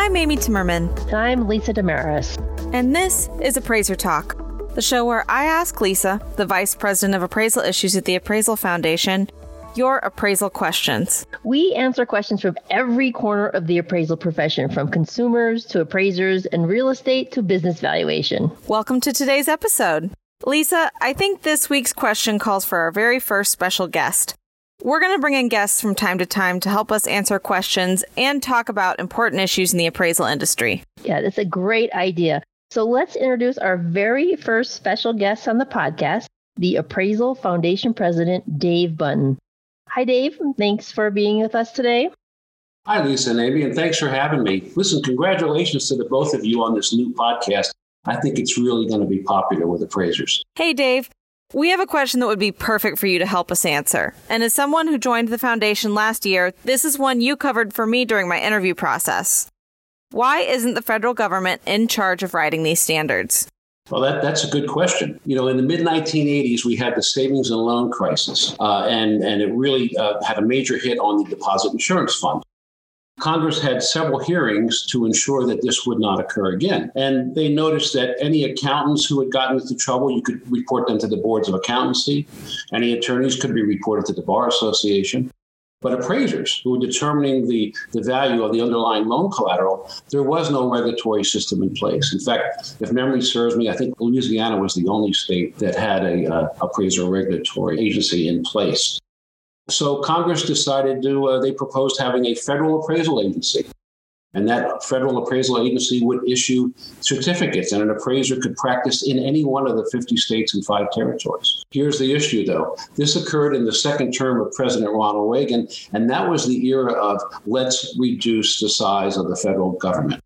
I'm Amy Timmerman. And I'm Lisa Desmarais. And this is Appraiser Talk, the show where I ask Lisa, the Vice President of Appraisal Issues at the Appraisal Foundation, your appraisal questions. We answer questions from every corner of the appraisal profession, from consumers to appraisers and real estate to business valuation. Welcome to today's episode. Lisa, I think this week's question calls for our very first special guest. We're going to bring in guests from time to time to help us answer questions and talk about important issues in the appraisal industry. Yeah, that's a great idea. So let's introduce our very first special guest on the podcast, the Appraisal Foundation President, Dave Bunton. Hi, Dave. Thanks for being with us today. Hi, Lisa and Amy, and thanks for having me. Listen, congratulations to the both of you on this new podcast. I think it's really going to be popular with appraisers. Hey, Dave. We have a question that would be perfect for you to help us answer. And as someone who joined the foundation last year, this is one you covered for me during my interview process. Why isn't the federal government in charge of writing these standards? Well, that, that's a good question. You know, in the mid 1980s, we had the savings and loan crisis, uh, and, and it really uh, had a major hit on the deposit insurance fund. Congress had several hearings to ensure that this would not occur again. And they noticed that any accountants who had gotten into trouble, you could report them to the boards of accountancy. Any attorneys could be reported to the Bar Association. But appraisers who were determining the, the value of the underlying loan collateral, there was no regulatory system in place. In fact, if memory serves me, I think Louisiana was the only state that had a uh, appraiser regulatory agency in place. So Congress decided to, uh, they proposed having a federal appraisal agency. And that federal appraisal agency would issue certificates, and an appraiser could practice in any one of the 50 states and five territories. Here's the issue, though. This occurred in the second term of President Ronald Reagan, and that was the era of let's reduce the size of the federal government.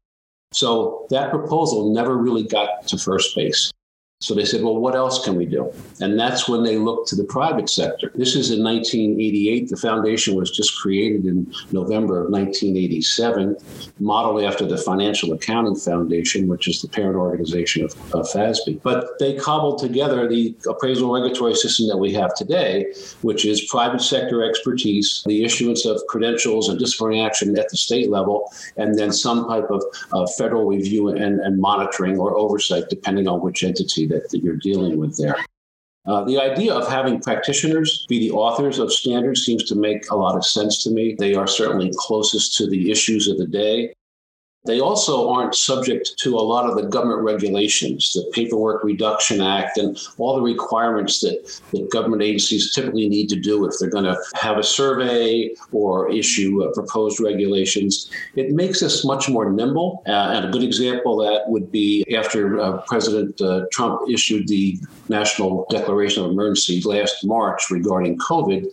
So that proposal never really got to first base. So they said, well, what else can we do? And that's when they looked to the private sector. This is in 1988. The foundation was just created in November of 1987, modeled after the Financial Accounting Foundation, which is the parent organization of, of FASB. But they cobbled together the appraisal regulatory system that we have today, which is private sector expertise, the issuance of credentials and disciplinary action at the state level, and then some type of uh, federal review and, and monitoring or oversight, depending on which entity that, that you're dealing with there. Uh, the idea of having practitioners be the authors of standards seems to make a lot of sense to me. They are certainly closest to the issues of the day. They also aren't subject to a lot of the government regulations, the Paperwork Reduction Act, and all the requirements that, that government agencies typically need to do if they're going to have a survey or issue uh, proposed regulations. It makes us much more nimble. Uh, and a good example of that would be after uh, President uh, Trump issued the National Declaration of Emergency last March regarding COVID.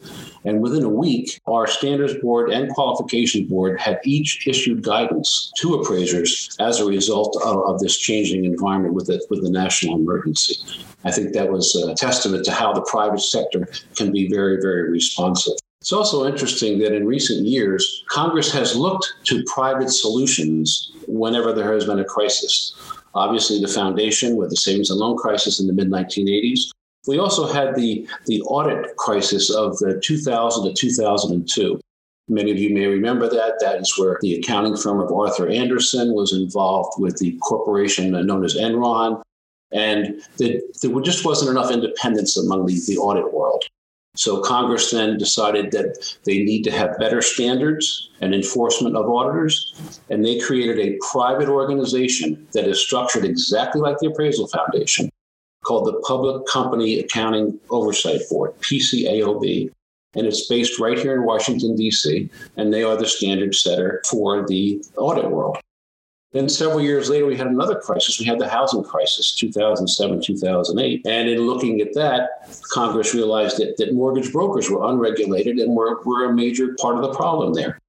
And within a week, our Standards Board and Qualification Board had each issued guidance to appraisers as a result of, of this changing environment with the, with the national emergency. I think that was a testament to how the private sector can be very, very responsive. It's also interesting that in recent years, Congress has looked to private solutions whenever there has been a crisis. Obviously, the foundation with the savings and loan crisis in the mid 1980s. We also had the, the audit crisis of the 2000 to 2002. Many of you may remember that. That is where the accounting firm of Arthur Andersen was involved with the corporation known as Enron. And the, there just wasn't enough independence among the, the audit world. So Congress then decided that they need to have better standards and enforcement of auditors. And they created a private organization that is structured exactly like the Appraisal Foundation called the Public Company Accounting Oversight Board, PCAOB and it's based right here in Washington, D.C., and they are the standard setter for the audit world. Then several years later, we had another crisis. We had the housing crisis, 2007, 2008. And in looking at that, Congress realized that, that mortgage brokers were unregulated and were, were a major part of the problem there.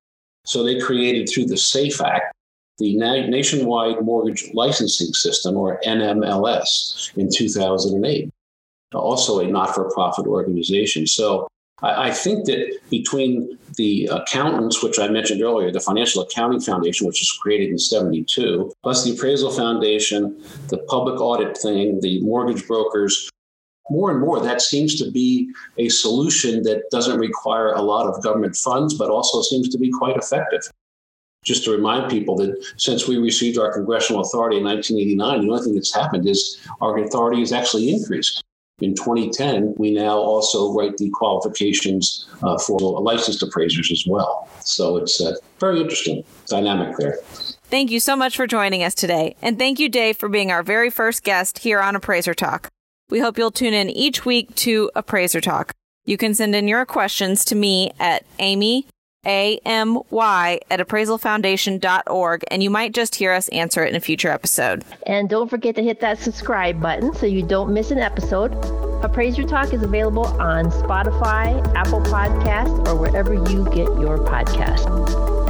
So they created through the SAFE Act the Nationwide Mortgage Licensing System, or NMLS, in 2008, also a not for profit organization. So I, I think that between the accountants, which I mentioned earlier, the Financial Accounting Foundation, which was created in 72, plus the Appraisal Foundation, the public audit thing, the mortgage brokers, more and more that seems to be a solution that doesn't require a lot of government funds, but also seems to be quite effective. just to remind people that since we received our congressional authority in 1989, the only thing that's happened is our authority has actually increased. In 2010, we now also write the qualifications uh, for licensed appraisers as well. So it's a very interesting dynamic there. Thank you so much for joining us today. And thank you, Dave, for being our very first guest here on Appraiser Talk. We hope you'll tune in each week to Appraiser Talk. You can send in your questions to me at Amy a-M-Y at appraisalfoundation.org, and you might just hear us answer it in a future episode. And don't forget to hit that subscribe button so you don't miss an episode. Appraiser Talk is available on Spotify, Apple Podcasts, or wherever you get your podcasts.